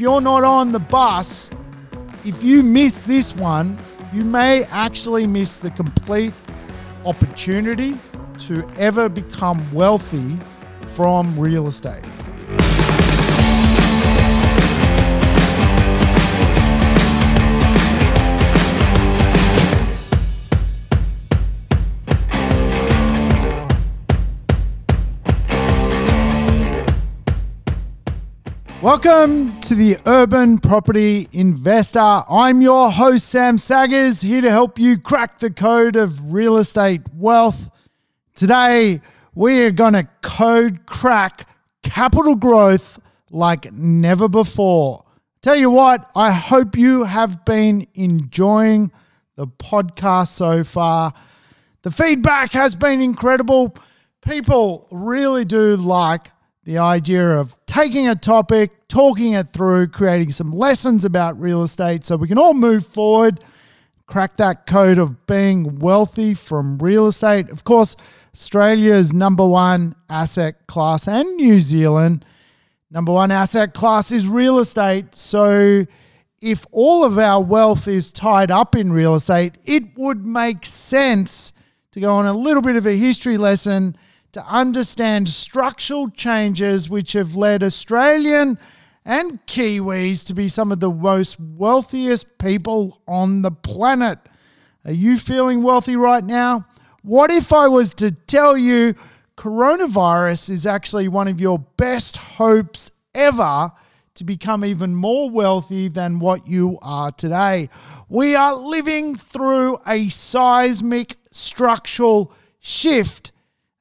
if you're not on the bus, if you miss this one, you may actually miss the complete opportunity to ever become wealthy from real estate. Welcome to the Urban Property Investor. I'm your host, Sam Saggers, here to help you crack the code of real estate wealth. Today, we are going to code crack capital growth like never before. Tell you what, I hope you have been enjoying the podcast so far. The feedback has been incredible. People really do like the idea of taking a topic, talking it through, creating some lessons about real estate so we can all move forward, crack that code of being wealthy from real estate. Of course, Australia's number one asset class and New Zealand number one asset class is real estate. So if all of our wealth is tied up in real estate, it would make sense to go on a little bit of a history lesson to understand structural changes which have led Australian and Kiwis to be some of the most wealthiest people on the planet. Are you feeling wealthy right now? What if I was to tell you coronavirus is actually one of your best hopes ever to become even more wealthy than what you are today? We are living through a seismic structural shift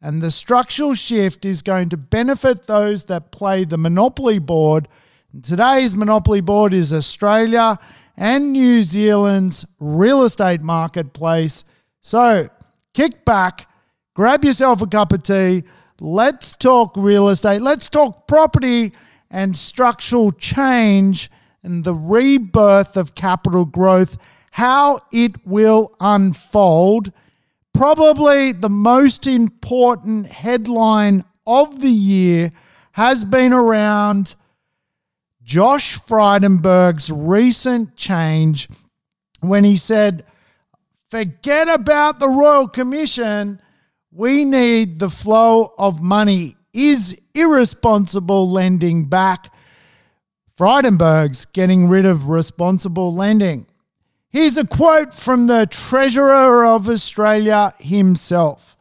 and the structural shift is going to benefit those that play the monopoly board. And today's monopoly board is Australia and New Zealand's real estate marketplace. So kick back, grab yourself a cup of tea. Let's talk real estate. Let's talk property and structural change and the rebirth of capital growth, how it will unfold probably the most important headline of the year has been around Josh Frydenberg's recent change when he said, Forget about the Royal Commission. We need the flow of money. Is irresponsible lending back? Frydenberg's getting rid of responsible lending. Here's a quote from the Treasurer of Australia himself.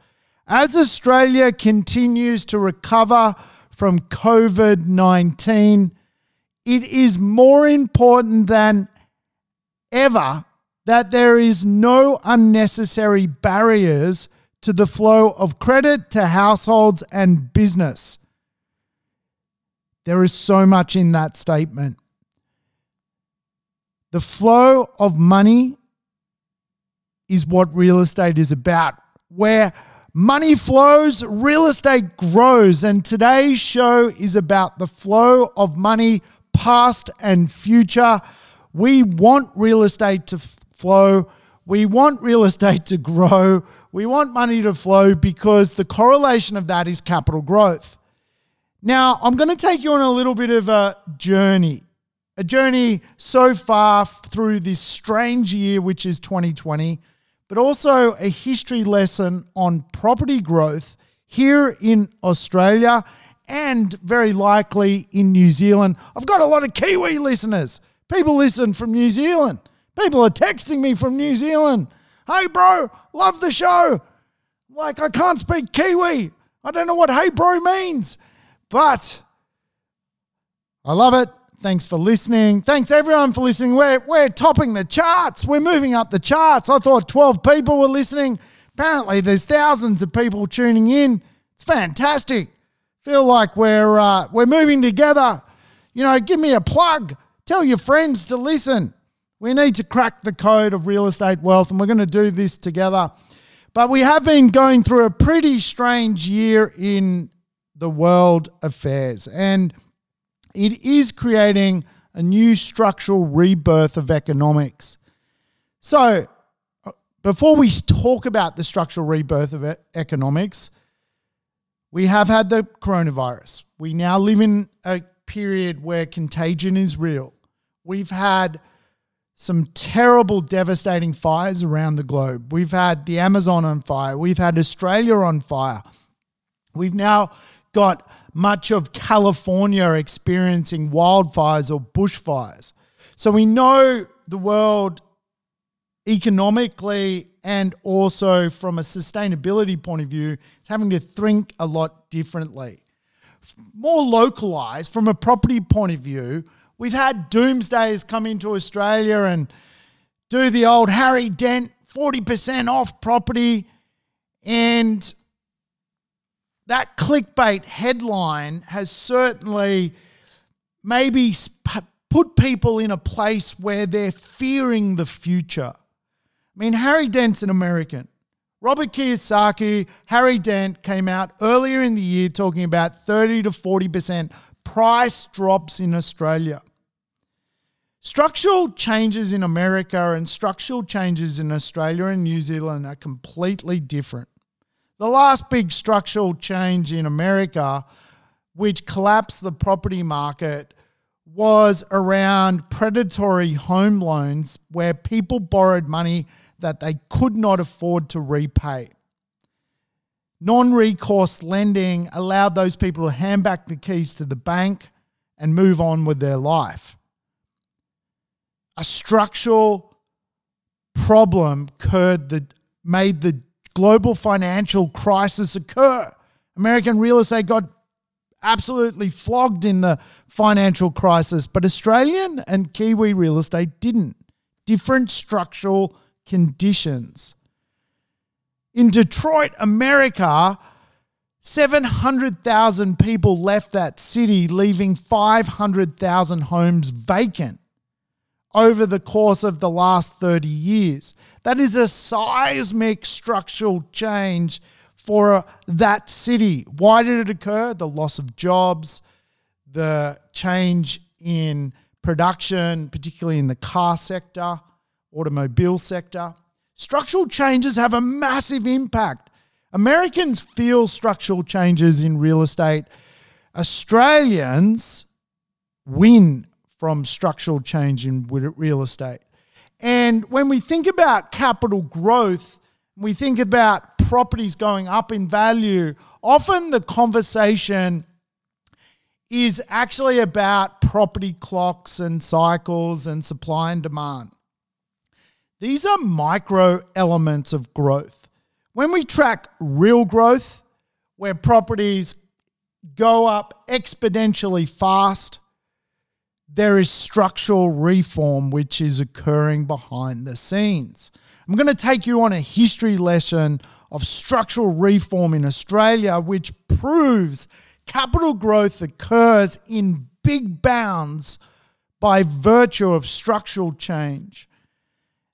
As Australia continues to recover from COVID 19, it is more important than ever that there is no unnecessary barriers to the flow of credit to households and business. There is so much in that statement. The flow of money is what real estate is about. Where money flows, real estate grows. And today's show is about the flow of money, past and future. We want real estate to f- flow. We want real estate to grow. We want money to flow because the correlation of that is capital growth. Now, I'm going to take you on a little bit of a journey a journey so far through this strange year, which is 2020, but also a history lesson on property growth here in Australia and very likely in New Zealand. I've got a lot of Kiwi listeners. People listen from New Zealand. People are texting me from New Zealand. Hey, bro, love the show. Like, I can't speak Kiwi. I don't know what hey, bro means, but I love it. Thanks for listening. Thanks everyone for listening. We're, we're topping the charts. We're moving up the charts. I thought 12 people were listening. Apparently, there's thousands of people tuning in. It's fantastic. Feel like we're uh, we're moving together. You know, give me a plug. Tell your friends to listen. We need to crack the code of real estate wealth, and we're going to do this together. But we have been going through a pretty strange year in the world affairs. And it is creating a new structural rebirth of economics. So, uh, before we talk about the structural rebirth of economics, we have had the coronavirus. We now live in a period where contagion is real. We've had some terrible, devastating fires around the globe. We've had the Amazon on fire. We've had Australia on fire. We've now got much of California experiencing wildfires or bushfires. So we know the world economically and also from a sustainability point of view is having to think a lot differently. More localized from a property point of view, we've had doomsdays come into Australia and do the old Harry Dent 40% off property and that clickbait headline has certainly maybe put people in a place where they're fearing the future. I mean, Harry Dent's an American. Robert Kiyosaki, Harry Dent came out earlier in the year talking about 30 to 40% price drops in Australia. Structural changes in America and structural changes in Australia and New Zealand are completely different. The last big structural change in America, which collapsed the property market, was around predatory home loans where people borrowed money that they could not afford to repay. Non recourse lending allowed those people to hand back the keys to the bank and move on with their life. A structural problem occurred that made the global financial crisis occur. American real estate got absolutely flogged in the financial crisis, but Australian and Kiwi real estate didn't. Different structural conditions. In Detroit, America, 700,000 people left that city, leaving 500,000 homes vacant over the course of the last 30 years. That is a seismic structural change for that city. Why did it occur? The loss of jobs, the change in production, particularly in the car sector, automobile sector. Structural changes have a massive impact. Americans feel structural changes in real estate. Australians win from structural change in real estate. And when we think about capital growth, we think about properties going up in value, often the conversation is actually about property clocks and cycles and supply and demand. These are micro elements of growth. When we track real growth, where properties go up exponentially fast, there is structural reform which is occurring behind the scenes. I'm going to take you on a history lesson of structural reform in Australia, which proves capital growth occurs in big bounds by virtue of structural change.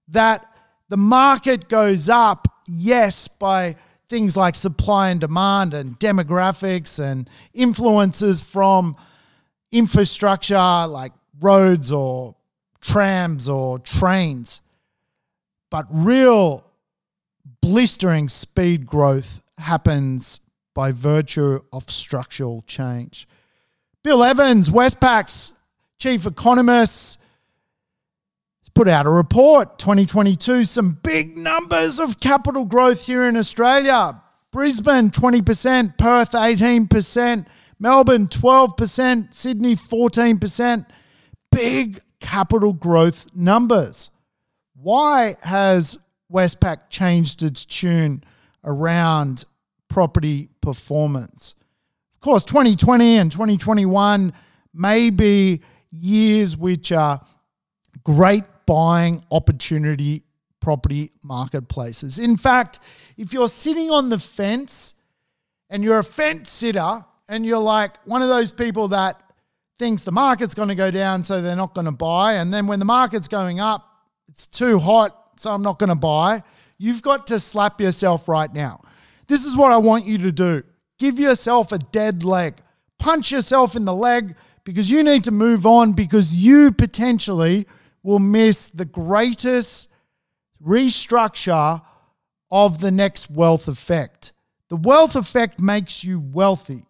That the market goes up, yes, by things like supply and demand and demographics and influences from infrastructure like roads or trams or trains. But real blistering speed growth happens by virtue of structural change. Bill Evans, Westpac's chief economist, put out a report 2022 some big numbers of capital growth here in Australia. Brisbane 20%, Perth 18%, Melbourne 12%, Sydney 14%. Big capital growth numbers. Why has Westpac changed its tune around property performance? Of course, 2020 and 2021 may be years which are great buying opportunity property marketplaces. In fact, if you're sitting on the fence and you're a fence sitter and you're like one of those people that thinks the market's going to go down, so they're not going to buy. And then when the market's going up, it's too hot, so I'm not going to buy. You've got to slap yourself right now. This is what I want you to do give yourself a dead leg, punch yourself in the leg because you need to move on because you potentially will miss the greatest restructure of the next wealth effect. The wealth effect makes you wealthy.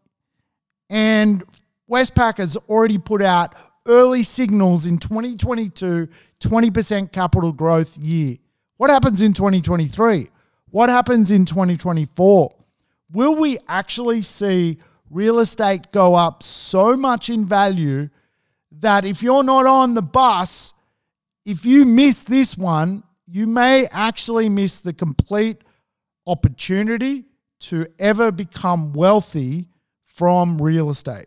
And Westpac has already put out early signals in 2022 20% capital growth year. What happens in 2023? What happens in 2024? Will we actually see real estate go up so much in value that if you're not on the bus, if you miss this one, you may actually miss the complete opportunity to ever become wealthy from real estate.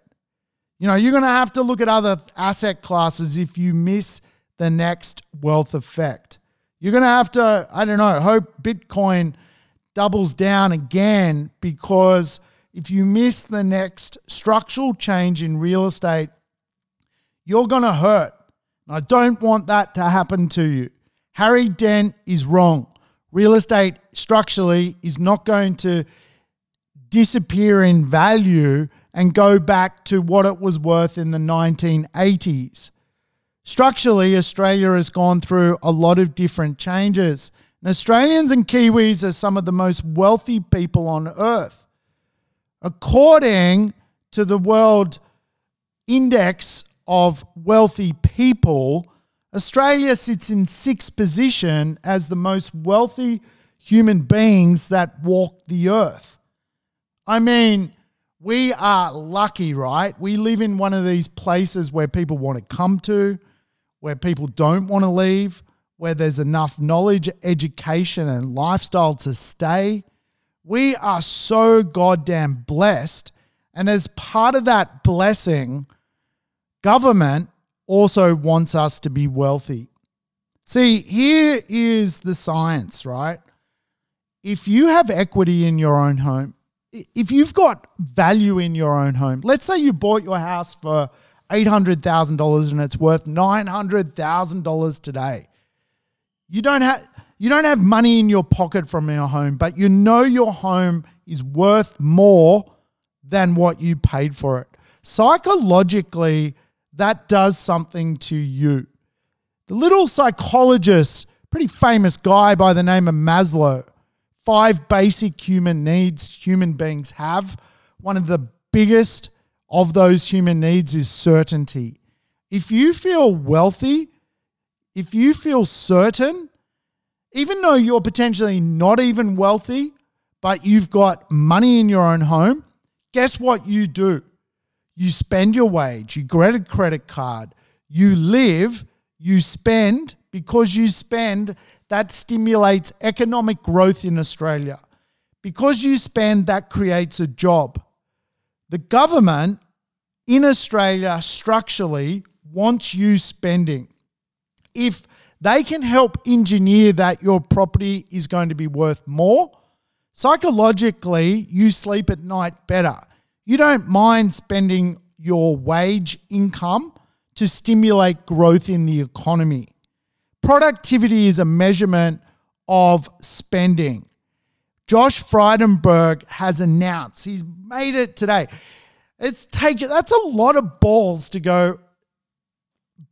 You know, you're going to have to look at other asset classes if you miss the next wealth effect. You're going to have to, I don't know, hope Bitcoin doubles down again because if you miss the next structural change in real estate, you're going to hurt. I don't want that to happen to you. Harry Dent is wrong. Real estate structurally is not going to disappear in value and go back to what it was worth in the 1980s. Structurally, Australia has gone through a lot of different changes. And Australians and Kiwis are some of the most wealthy people on earth. According to the World Index of Wealthy People, Australia sits in sixth position as the most wealthy human beings that walk the earth. I mean, we are lucky, right? We live in one of these places where people want to come to, where people don't want to leave, where there's enough knowledge, education, and lifestyle to stay. We are so goddamn blessed. And as part of that blessing, government also wants us to be wealthy. See, here is the science, right? If you have equity in your own home, if you've got value in your own home, let's say you bought your house for $800,000 and it's worth $900,000 today. You don't have you don't have money in your pocket from your home, but you know your home is worth more than what you paid for it. Psychologically, that does something to you. The little psychologist, pretty famous guy by the name of Maslow, five basic human needs human beings have. One of the biggest of those human needs is certainty. If you feel wealthy, if you feel certain, even though you're potentially not even wealthy, but you've got money in your own home, guess what you do? You spend your wage, you get a credit card, you live, you spend. Because you spend, that stimulates economic growth in Australia. Because you spend, that creates a job. The government in Australia structurally wants you spending. If they can help engineer that your property is going to be worth more, psychologically, you sleep at night better. You don't mind spending your wage income to stimulate growth in the economy. Productivity is a measurement of spending. Josh Frydenberg has announced, he's made it today. It's taken, that's a lot of balls to go,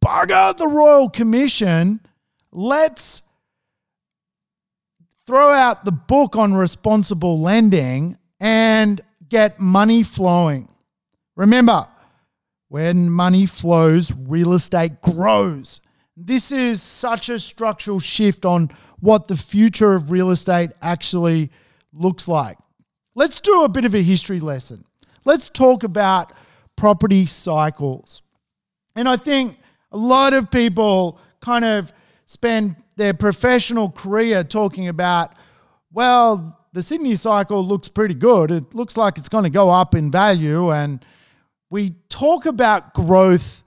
bugger the Royal Commission. Let's throw out the book on responsible lending and get money flowing. Remember, when money flows, real estate grows. This is such a structural shift on what the future of real estate actually looks like. Let's do a bit of a history lesson. Let's talk about property cycles. And I think a lot of people kind of spend their professional career talking about, well, the Sydney cycle looks pretty good. It looks like it's going to go up in value. And we talk about growth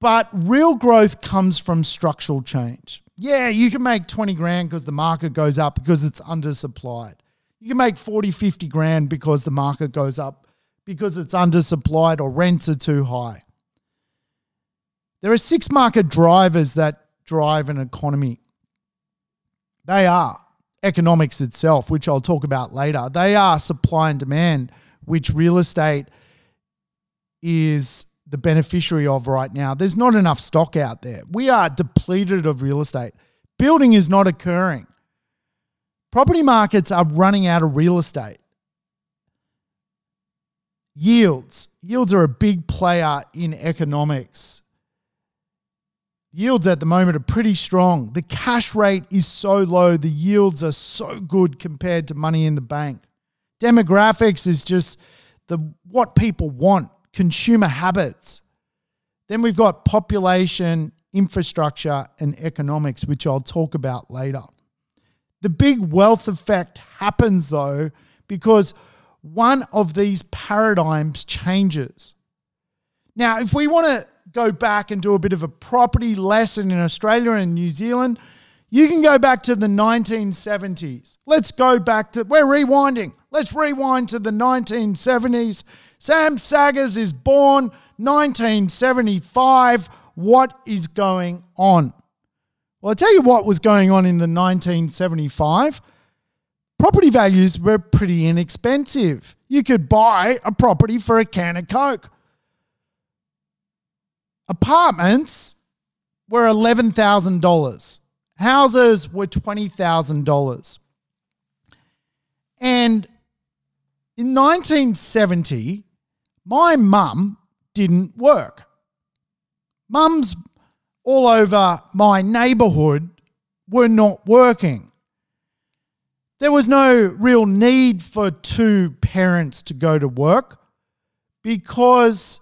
but real growth comes from structural change. Yeah, you can make 20 grand because the market goes up because it's undersupplied. You can make 40, 50 grand because the market goes up because it's undersupplied or rents are too high. There are six market drivers that drive an economy. They are economics itself, which I'll talk about later. They are supply and demand, which real estate is the beneficiary of right now. There's not enough stock out there. We are depleted of real estate. Building is not occurring. Property markets are running out of real estate. Yields. Yields are a big player in economics. Yields at the moment are pretty strong. The cash rate is so low, the yields are so good compared to money in the bank. Demographics is just the what people want, consumer habits. Then we've got population, infrastructure, and economics, which I'll talk about later. The big wealth effect happens though because one of these paradigms changes. Now, if we want to go back and do a bit of a property lesson in Australia and New Zealand, you can go back to the 1970s. Let's go back to, we're rewinding. Let's rewind to the 1970s. Sam Saggers is born 1975. What is going on? Well, I'll tell you what was going on in the 1975. Property values were pretty inexpensive. You could buy a property for a can of Coke. Apartments were $11,000. Houses were $20,000. And in 1970, my mum didn't work. Mums all over my neighbourhood were not working. There was no real need for two parents to go to work because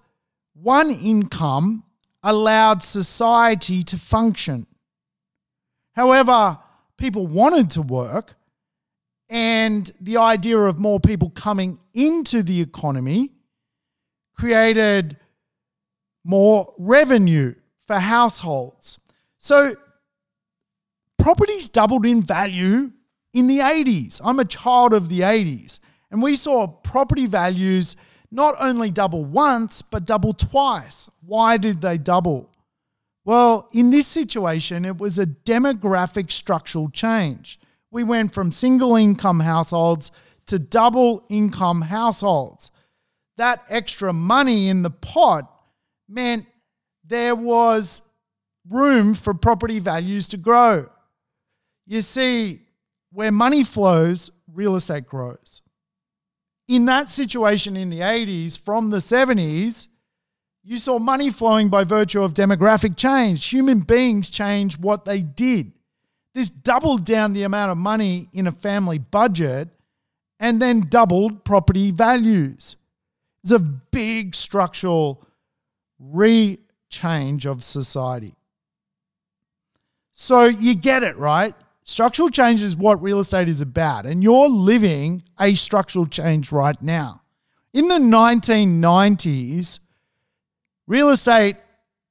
one income allowed society to function. However, people wanted to work, and the idea of more people coming into the economy created more revenue for households. So, properties doubled in value in the 80s. I'm a child of the 80s, and we saw property values not only double once, but double twice. Why did they double? Well, in this situation, it was a demographic structural change. We went from single income households to double income households. That extra money in the pot meant there was room for property values to grow. You see, where money flows, real estate grows in that situation in the 80s from the 70s, you saw money flowing by virtue of demographic change. Human beings changed what they did. This doubled down the amount of money in a family budget and then doubled property values. It's a big structural re change of society. So you get it, right? Structural change is what real estate is about, and you're living a structural change right now. In the 1990s, real estate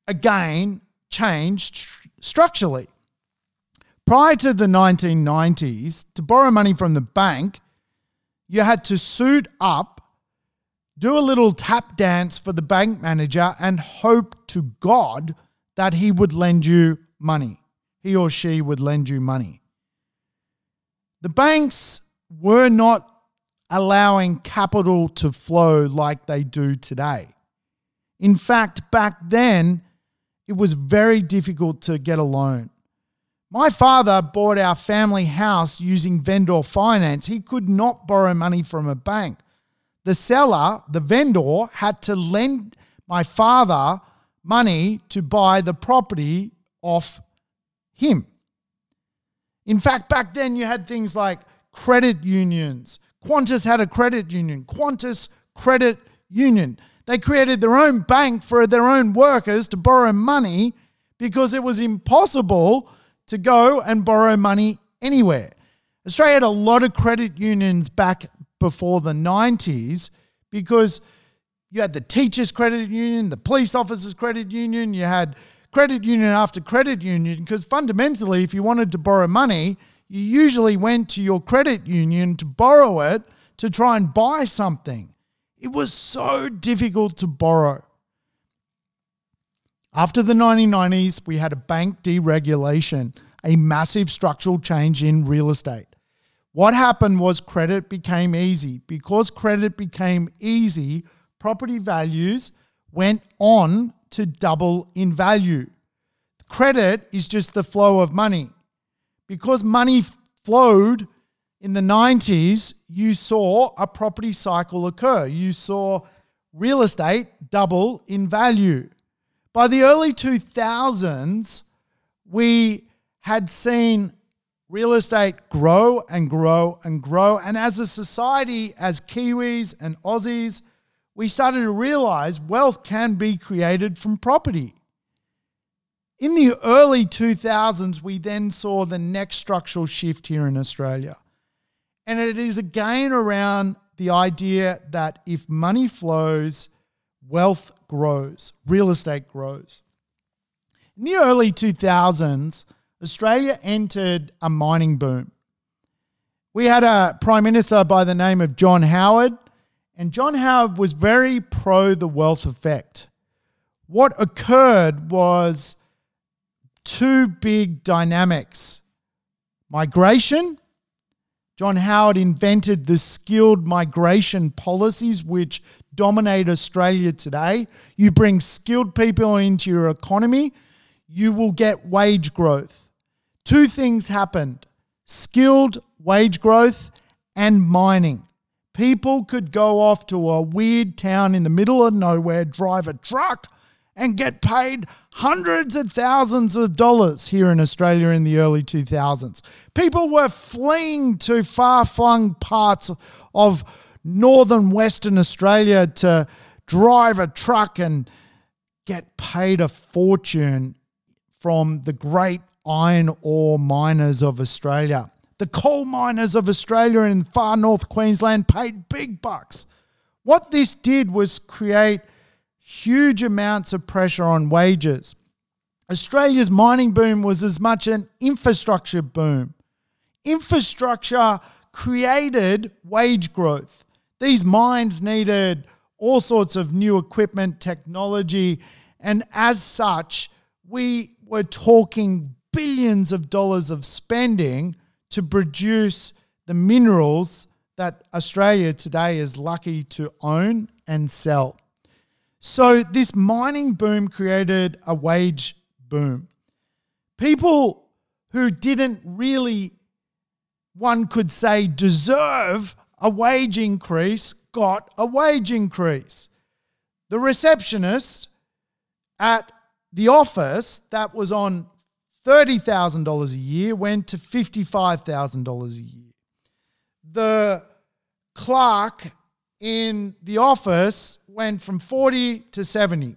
again changed structurally. Prior to the 1990s, to borrow money from the bank, you had to suit up, do a little tap dance for the bank manager, and hope to God that he would lend you money. He or she would lend you money. The banks were not allowing capital to flow like they do today. In fact, back then, it was very difficult to get a loan. My father bought our family house using vendor finance. He could not borrow money from a bank. The seller, the vendor, had to lend my father money to buy the property off him. In fact, back then you had things like credit unions. Qantas had a credit union, Qantas Credit Union. They created their own bank for their own workers to borrow money because it was impossible to go and borrow money anywhere. Australia had a lot of credit unions back before the 90s because you had the teachers' credit union, the police officers' credit union, you had credit union after credit union because fundamentally, if you wanted to borrow money, you usually went to your credit union to borrow it to try and buy something. It was so difficult to borrow. After the 1990s, we had a bank deregulation, a massive structural change in real estate. What happened was credit became easy. Because credit became easy, property values went on to double in value. Credit is just the flow of money. Because money flowed in the 90s, you saw a property cycle occur. You saw real estate double in value. By the early 2000s, we had seen real estate grow and grow and grow. And as a society, as Kiwis and Aussies, we started to realize wealth can be created from property. In the early 2000s, we then saw the next structural shift here in Australia. And it is again around the idea that if money flows, wealth grows, real estate grows. In the early 2000s, Australia entered a mining boom. We had a prime minister by the name of John Howard, and John Howard was very pro the wealth effect. What occurred was two big dynamics migration. John Howard invented the skilled migration policies which dominate Australia today. You bring skilled people into your economy, you will get wage growth two things happened skilled wage growth and mining. People could go off to a weird town in the middle of nowhere, drive a truck, and get paid hundreds of thousands of dollars here in Australia in the early 2000s. People were fleeing to far flung parts of northern Western Australia to drive a truck and get paid a fortune from the great iron ore miners of Australia. The coal miners of Australia in far north Queensland paid big bucks. What this did was create huge amounts of pressure on wages. Australia's mining boom was as much an infrastructure boom. Infrastructure created wage growth. These mines needed all sorts of new equipment, technology, and as such, we were talking billions of dollars of spending to produce the minerals that Australia today is lucky to own and sell. So, this mining boom created a wage boom. People who didn't really, one could say, deserve a wage increase got a wage increase. The receptionist at the office that was on $30,000 a year went to $55,000 a year. The clerk in the office went from 40 to 70.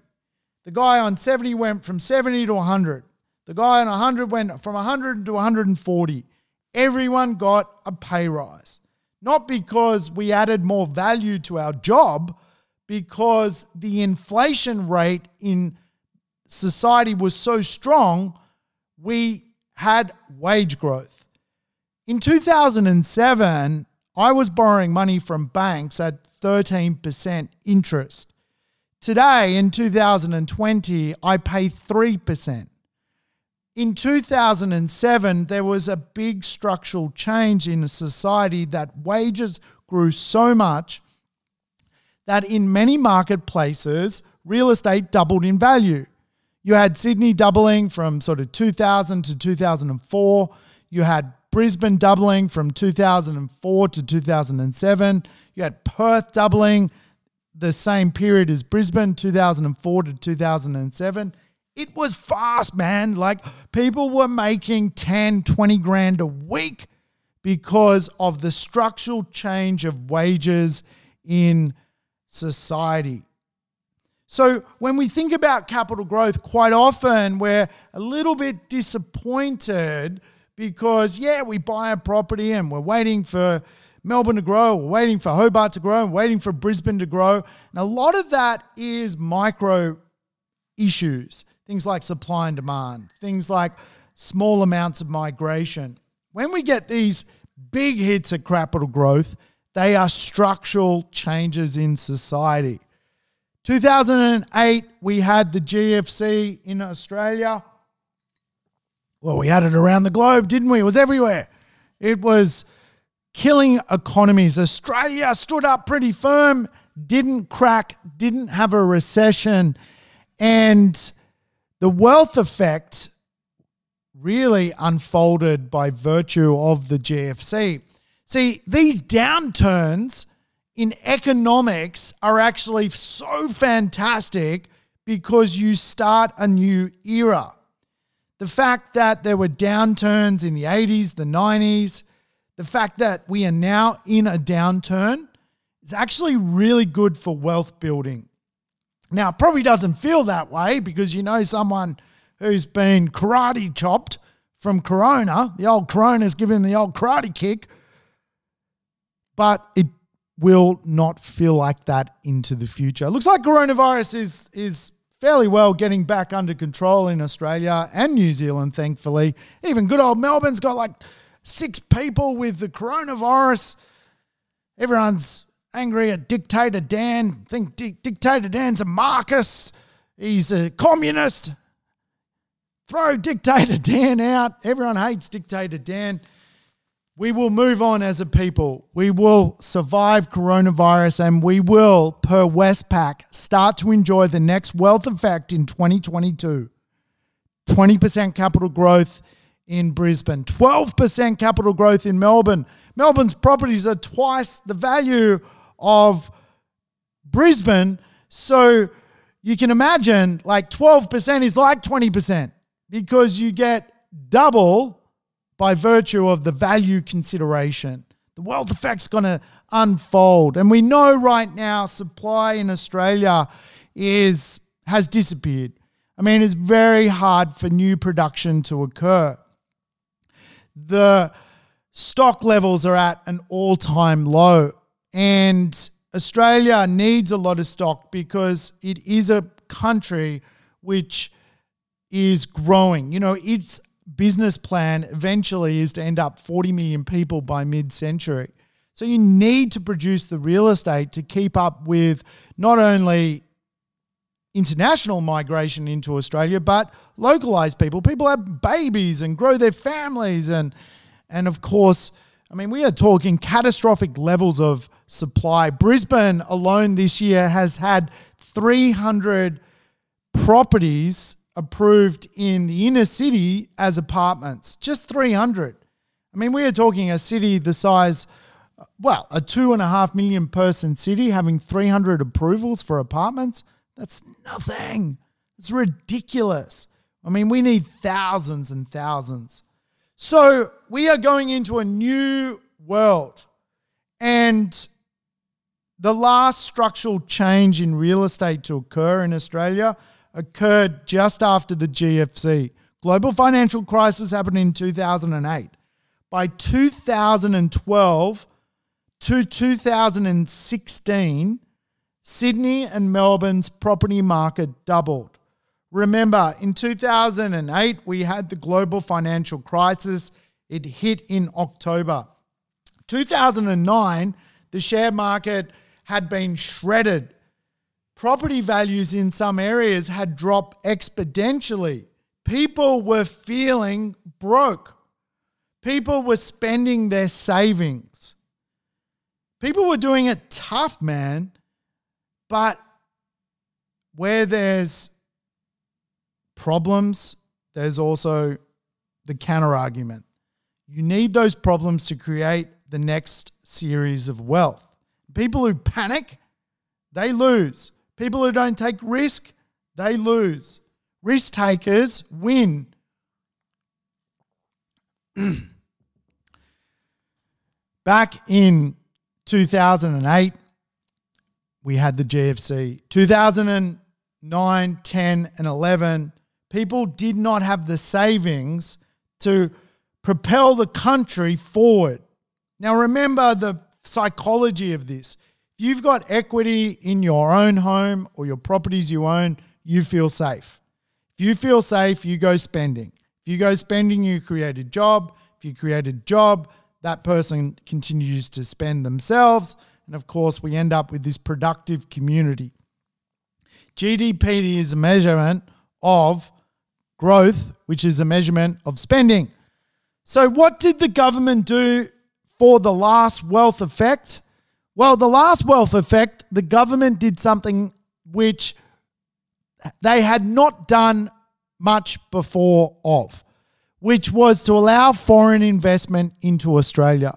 The guy on 70 went from 70 to 100. The guy on 100 went from 100 to 140. Everyone got a pay rise. Not because we added more value to our job, because the inflation rate in society was so strong we had wage growth. In 2007, I was borrowing money from banks at 13% interest. Today, in 2020, I pay 3%. In 2007, there was a big structural change in society that wages grew so much that in many marketplaces, real estate doubled in value. You had Sydney doubling from sort of 2000 to 2004. You had Brisbane doubling from 2004 to 2007. You had Perth doubling the same period as Brisbane, 2004 to 2007. It was fast, man. Like people were making 10, 20 grand a week because of the structural change of wages in society. So when we think about capital growth, quite often we're a little bit disappointed because, yeah, we buy a property and we're waiting for Melbourne to grow, we're waiting for Hobart to grow, we're waiting for Brisbane to grow. And a lot of that is micro issues, things like supply and demand, things like small amounts of migration. When we get these big hits of capital growth, they are structural changes in society. 2008, we had the GFC in Australia. Well, we had it around the globe, didn't we? It was everywhere. It was killing economies. Australia stood up pretty firm, didn't crack, didn't have a recession. And the wealth effect really unfolded by virtue of the GFC. See, these downturns in economics are actually so fantastic because you start a new era. The fact that there were downturns in the 80s, the 90s, the fact that we are now in a downturn is actually really good for wealth building. Now, it probably doesn't feel that way because you know someone who's been karate chopped from Corona. The old Corona's giving the old karate kick. But it will not feel like that into the future. Looks like coronavirus is is fairly well getting back under control in Australia and New Zealand, thankfully. Even good old Melbourne's got like six people with the coronavirus. Everyone's angry at Dictator Dan. Think D- Dictator Dan's a Marxist. He's a communist. Throw Dictator Dan out. Everyone hates Dictator Dan. We will move on as a people. We will survive coronavirus and we will, per Westpac, start to enjoy the next wealth effect in 2022. 20% capital growth in Brisbane, 12% capital growth in Melbourne. Melbourne's properties are twice the value of Brisbane. So you can imagine like 12% is like 20% because you get double by virtue of the value consideration. The wealth effect's going to unfold. And we know right now supply in Australia is has disappeared. I mean, it's very hard for new production to occur. The stock levels are at an all-time low. And Australia needs a lot of stock because it is a country which is growing. You know, its business plan eventually is to end up 40 million people by mid century. So you need to produce the real estate to keep up with not only international migration into Australia, but localized people. People have babies and grow their families and and of course, I mean, we are talking catastrophic levels of supply. Brisbane alone this year has had 300 properties approved in the inner city as apartments. Just 300. I mean, we are talking a city the size, well, a two and a half million person city having 300 approvals for apartments. That's nothing. It's ridiculous. I mean, we need thousands and thousands. So we are going into a new world. And the last structural change in real estate to occur in Australia occurred just after the GFC. Global financial crisis happened in 2008. By 2012 to 2016, Sydney and Melbourne's property market doubled. Remember, in 2008, we had the global financial crisis. It hit in October. 2009, the share market had been shredded. Property values in some areas had dropped exponentially. People were feeling broke. People were spending their savings. People were doing it tough, man. But where there's problems, there's also the counter argument. You need those problems to create the next series of wealth. People who panic, they lose. People who don't take risk, they lose. Risk takers win. Back in 2008, we had the GFC. 2009, 10, and 11, people did not have the savings to propel the country forward. Now, remember the psychology of this. You've got equity in your own home or your properties you own, you feel safe. If you feel safe, you go spending. If you go spending, you create a job. If you create a job, that person continues to spend themselves. And of course, we end up with this productive community. GDP is a measurement of growth, which is a measurement of spending. So, what did the government do for the last wealth effect? Well, the last wealth effect, the government did something which they had not done much before of, which was to allow foreign investment into Australia.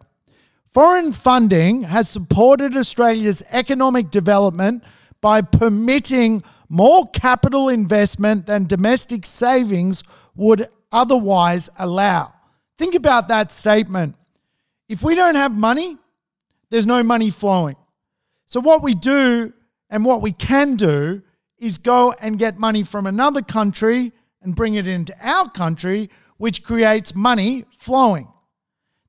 Foreign funding has supported Australia's economic development by permitting more capital investment than domestic savings would otherwise allow. Think about that statement. If we don't have money, there's no money flowing. So, what we do and what we can do is go and get money from another country and bring it into our country, which creates money flowing.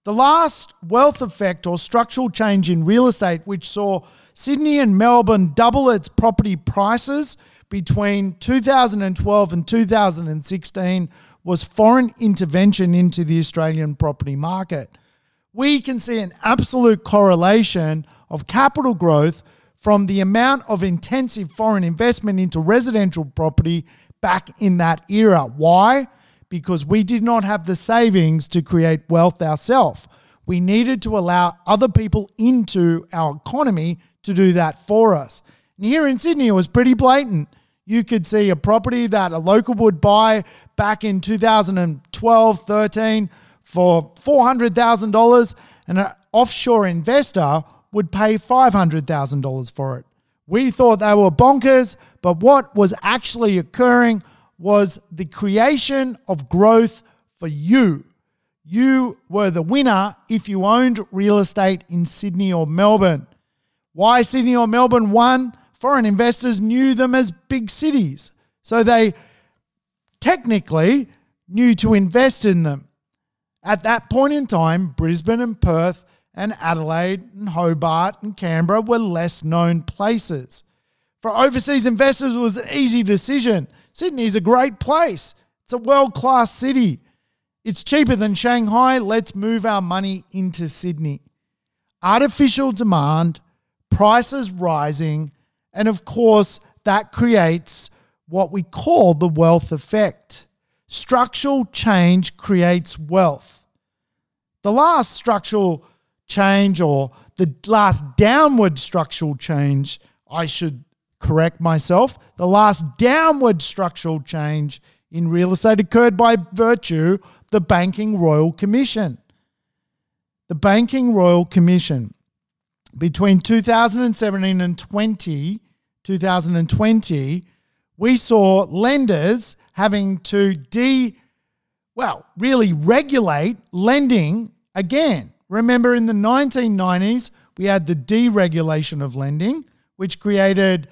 The last wealth effect or structural change in real estate, which saw Sydney and Melbourne double its property prices between 2012 and 2016, was foreign intervention into the Australian property market. We can see an absolute correlation of capital growth from the amount of intensive foreign investment into residential property back in that era. Why? because we did not have the savings to create wealth ourselves. We needed to allow other people into our economy to do that for us. And here in Sydney, it was pretty blatant. You could see a property that a local would buy back in 2012 13 for $400,000, and an offshore investor would pay $500,000 for it. We thought they were bonkers, but what was actually occurring was the creation of growth for you. You were the winner if you owned real estate in Sydney or Melbourne. Why Sydney or Melbourne won? Foreign investors knew them as big cities. So they technically knew to invest in them. At that point in time, Brisbane and Perth and Adelaide and Hobart and Canberra were less known places. For overseas investors, it was an easy decision. Sydney is a great place. It's a world class city. It's cheaper than Shanghai. Let's move our money into Sydney. Artificial demand, prices rising, and of course, that creates what we call the wealth effect. Structural change creates wealth. The last structural change, or the last downward structural change, I should correct myself. The last downward structural change in real estate occurred by virtue of the Banking Royal Commission. The Banking Royal Commission between 2017 and 20, 2020, we saw lenders having to de well, really regulate lending again. Remember in the 1990s, we had the deregulation of lending, which created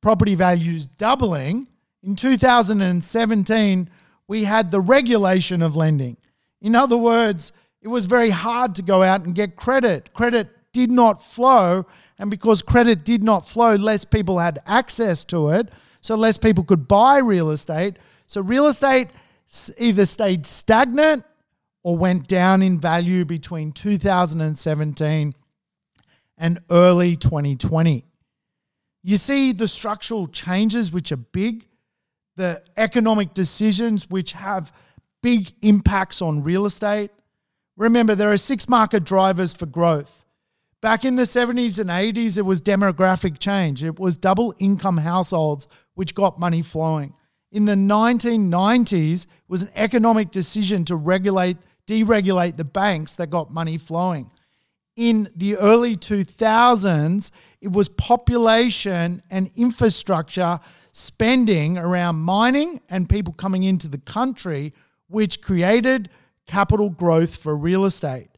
property values doubling, in 2017, we had the regulation of lending. In other words, it was very hard to go out and get credit. Credit did not flow. And because credit did not flow, less people had access to it. So less people could buy real estate. So real estate either stayed stagnant or went down in value between 2017 and early 2020. You see the structural changes, which are big, the economic decisions, which have big impacts on real estate. Remember, there are six market drivers for growth. Back in the 70s and 80s, it was demographic change. It was double income households which got money flowing. In the 1990s, it was an economic decision to regulate, deregulate the banks that got money flowing in the early 2000s, it was population and infrastructure spending around mining and people coming into the country, which created capital growth for real estate.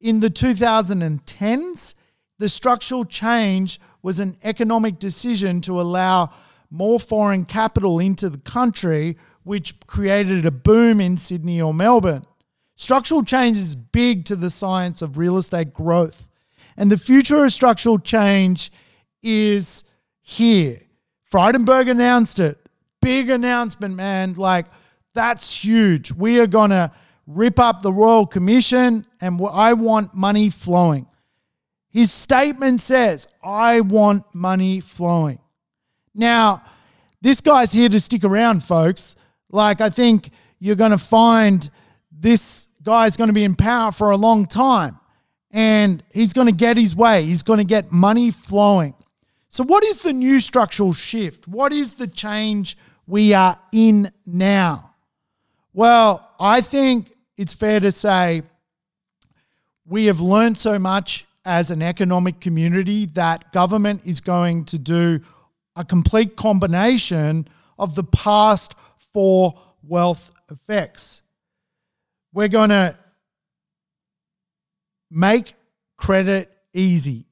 In the 2010s, the structural change was an economic decision to allow more foreign capital into the country, which created a boom in Sydney or Melbourne. Structural change is big to the science of real estate growth. And the future of structural change is here. Frydenberg announced it. Big announcement, man. Like, that's huge. We are going to rip up the Royal Commission and I want money flowing. His statement says, I want money flowing. Now, this guy's here to stick around, folks. Like, I think you're going to find this guy's going to be in power for a long time and he's going to get his way. He's going to get money flowing. So, what is the new structural shift? What is the change we are in now? Well, I think it's fair to say we have learned so much as an economic community that government is going to do a complete combination of the past four wealth effects. We're going to make credit easy.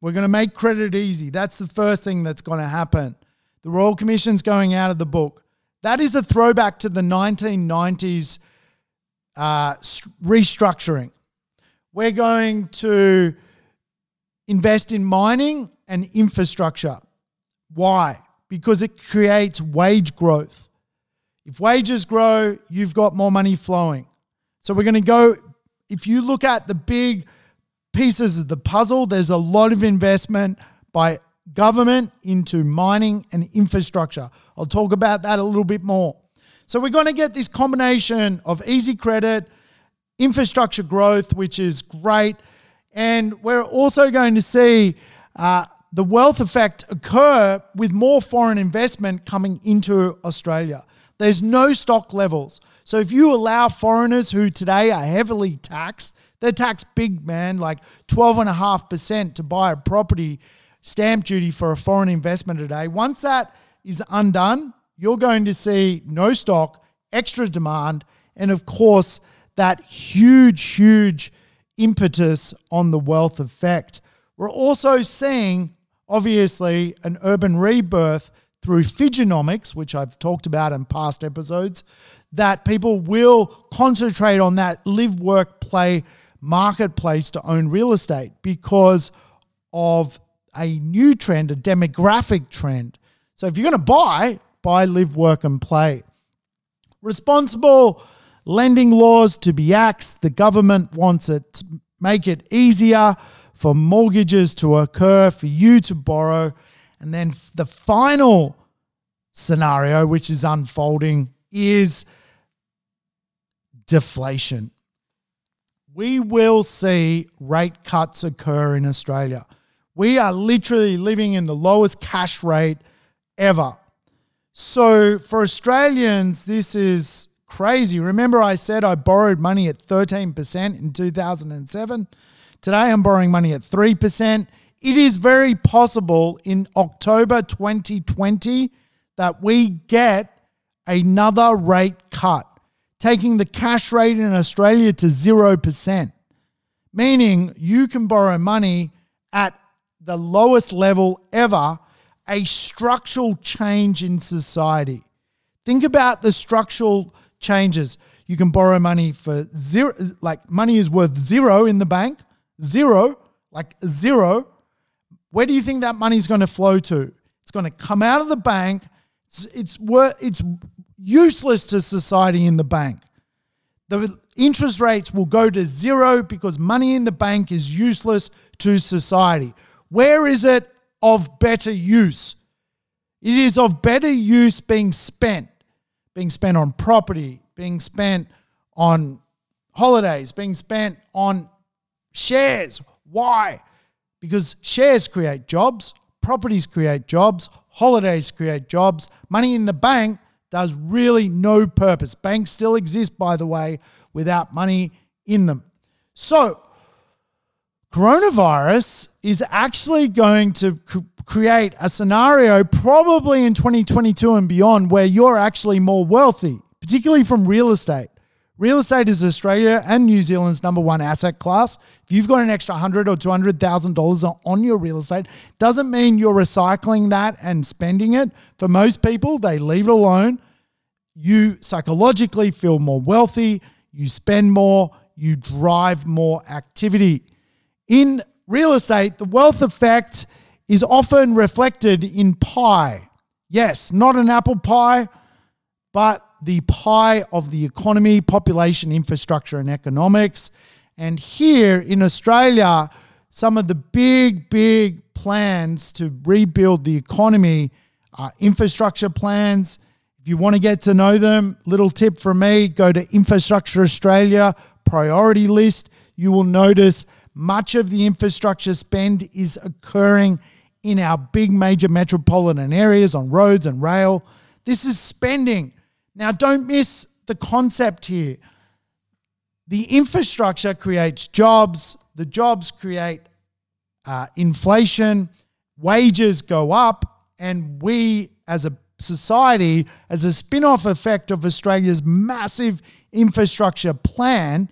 We're going to make credit easy. That's the first thing that's going to happen. The Royal Commission's going out of the book. That is a throwback to the 1990s uh, restructuring. We're going to invest in mining and infrastructure. Why? Because it creates wage growth. If wages grow, you've got more money flowing. So we're going to go, if you look at the big pieces of the puzzle, there's a lot of investment by government into mining and infrastructure. I'll talk about that a little bit more. So we're going to get this combination of easy credit, infrastructure growth, which is great, and we're also going to see uh, the wealth effect occur with more foreign investment coming into Australia. There's no stock levels. So if you allow foreigners who today are heavily taxed, they're taxed big, man, like 12.5% to buy a property stamp duty for a foreign investment today. Once that is undone, you're going to see no stock, extra demand, and of course, that huge, huge impetus on the wealth effect. We're also seeing, obviously, an urban rebirth through Figenomics, which I've talked about in past episodes, that people will concentrate on that live, work, play marketplace to own real estate because of a new trend, a demographic trend. So if you're going to buy, buy, live, work, and play. Responsible lending laws to be axed. The government wants it to make it easier for mortgages to occur, for you to borrow. And then the final scenario, which is unfolding, is deflation. We will see rate cuts occur in Australia. We are literally living in the lowest cash rate ever. So for Australians, this is crazy. Remember, I said I borrowed money at 13% in 2007? Today, I'm borrowing money at 3%. It is very possible in October 2020 that we get another rate cut, taking the cash rate in Australia to 0%, meaning you can borrow money at the lowest level ever, a structural change in society. Think about the structural changes. You can borrow money for zero, like money is worth zero in the bank, zero, like zero. Where do you think that money is going to flow to? It's going to come out of the bank. It's it's, it's useless to society in the bank. The interest rates will go to zero because money in the bank is useless to society. Where is it of better use? It is of better use being spent, being spent on property, being spent on holidays, being spent on shares. Why? Because shares create jobs, properties create jobs, holidays create jobs. Money in the bank does really no purpose. Banks still exist, by the way, without money in them. So, coronavirus is actually going to create a scenario probably in 2022 and beyond where you're actually more wealthy, particularly from real estate. Real estate is Australia and New Zealand's number one asset class. If you've got an extra hundred or two hundred thousand dollars on your real estate, doesn't mean you're recycling that and spending it. For most people, they leave it alone. You psychologically feel more wealthy. You spend more. You drive more activity. In real estate, the wealth effect is often reflected in pie. Yes, not an apple pie, but the pie of the economy, population, infrastructure, and economics. And here in Australia, some of the big, big plans to rebuild the economy are infrastructure plans. If you want to get to know them, little tip from me go to Infrastructure Australia priority list. You will notice much of the infrastructure spend is occurring in our big major metropolitan areas on roads and rail. This is spending. Now, don't miss the concept here. the infrastructure creates jobs, the jobs create uh, inflation, wages go up, and we as a society, as a spin off effect of Australia's massive infrastructure plan,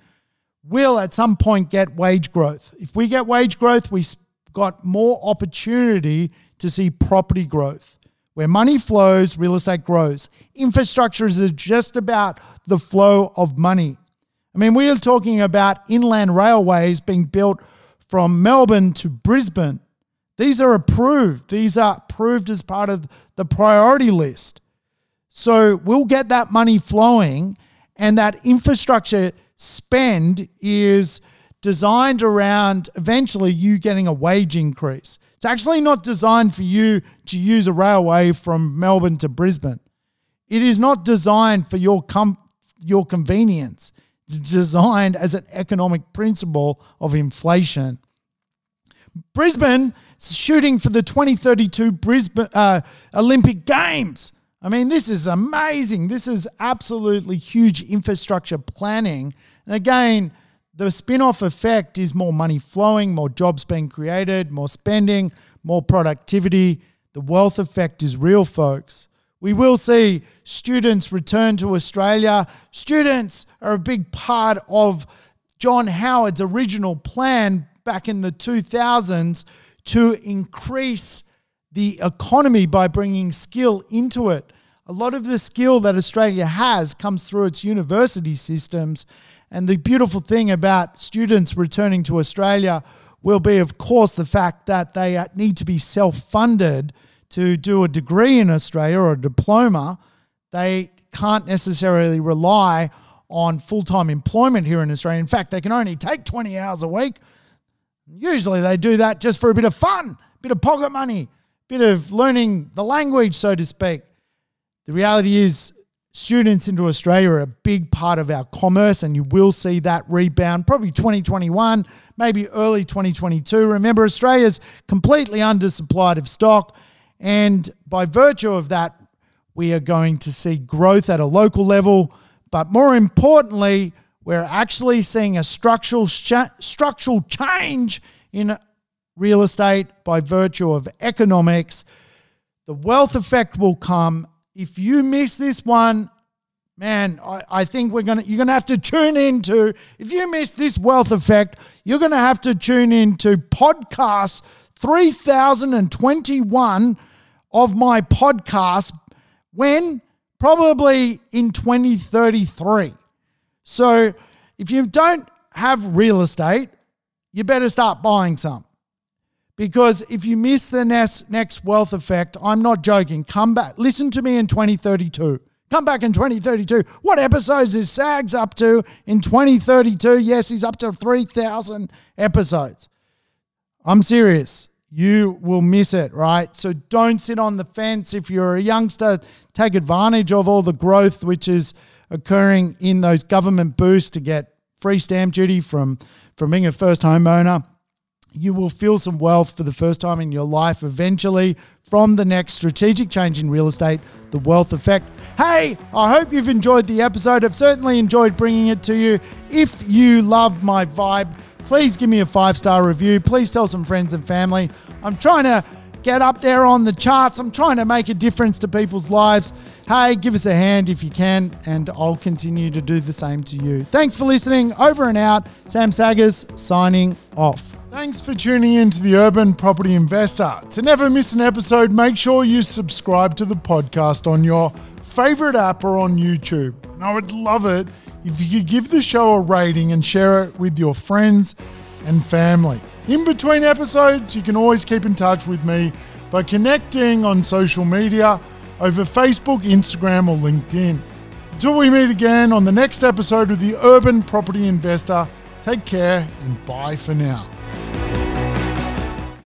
will at some point get wage growth. If we get wage growth, we've got more opportunity to see property growth. Where money flows, real estate grows. Infrastructure is just about the flow of money. I mean, we are talking about inland railways being built from Melbourne to Brisbane. These are approved. These are approved as part of the priority list. So we'll get that money flowing, and that infrastructure spend is designed around eventually you getting a wage increase. Actually not designed for you to use a railway from Melbourne to Brisbane. It is not designed for your com- your convenience It's designed as an economic principle of inflation. Brisbane shooting for the 2032 Brisbane uh, Olympic Games. I mean, this is amazing. This is absolutely huge infrastructure planning. And again, the spin off effect is more money flowing, more jobs being created, more spending, more productivity. The wealth effect is real, folks. We will see students return to Australia. Students are a big part of John Howard's original plan back in the 2000s to increase the economy by bringing skill into it. A lot of the skill that Australia has comes through its university systems. And the beautiful thing about students returning to Australia will be, of course, the fact that they need to be self funded to do a degree in Australia or a diploma, they can't necessarily rely on full time employment here in Australia. In fact, they can only take 20 hours a week. Usually they do that just for a bit of fun, a bit of pocket money, a bit of learning the language, so to speak. The reality is, students into Australia are a big part of our commerce, and you will see that rebound probably 2021, maybe early 2022. Remember, Australia's completely undersupplied of stock. And by virtue of that, we are going to see growth at a local level. But more importantly, we're actually seeing a structural, sh- structural change in real estate by virtue of economics. The wealth effect will come. If you miss this one, man, I, I think we're gonna you're gonna have to tune into if you miss this wealth effect, you're gonna have to tune into podcast 3021 of my podcast when probably in 2033. So if you don't have real estate, you better start buying some. Because if you miss the next, next wealth effect, I'm not joking. Come back. Listen to me in 2032. Come back in 2032. What episodes is Sags up to in 2032? Yes, he's up to 3,000 episodes. I'm serious you will miss it, right? So don't sit on the fence. If you're a youngster, take advantage of all the growth which is occurring in those government boosts to get free stamp duty from, from being a first homeowner. You will feel some wealth for the first time in your life eventually from the next strategic change in real estate, the wealth effect. Hey, I hope you've enjoyed the episode. I've certainly enjoyed bringing it to you. If you love my vibe, please give me a five star review. Please tell some friends and family. I'm trying to get up there on the charts. I'm trying to make a difference to people's lives. Hey, give us a hand if you can, and I'll continue to do the same to you. Thanks for listening. Over and out. Sam Saggers signing off. Thanks for tuning in to the Urban Property Investor. To never miss an episode, make sure you subscribe to the podcast on your favorite app or on YouTube. And I would love it if you could give the show a rating and share it with your friends and family. In between episodes, you can always keep in touch with me by connecting on social media over Facebook, Instagram, or LinkedIn. Until we meet again on the next episode of the Urban Property Investor, take care and bye for now.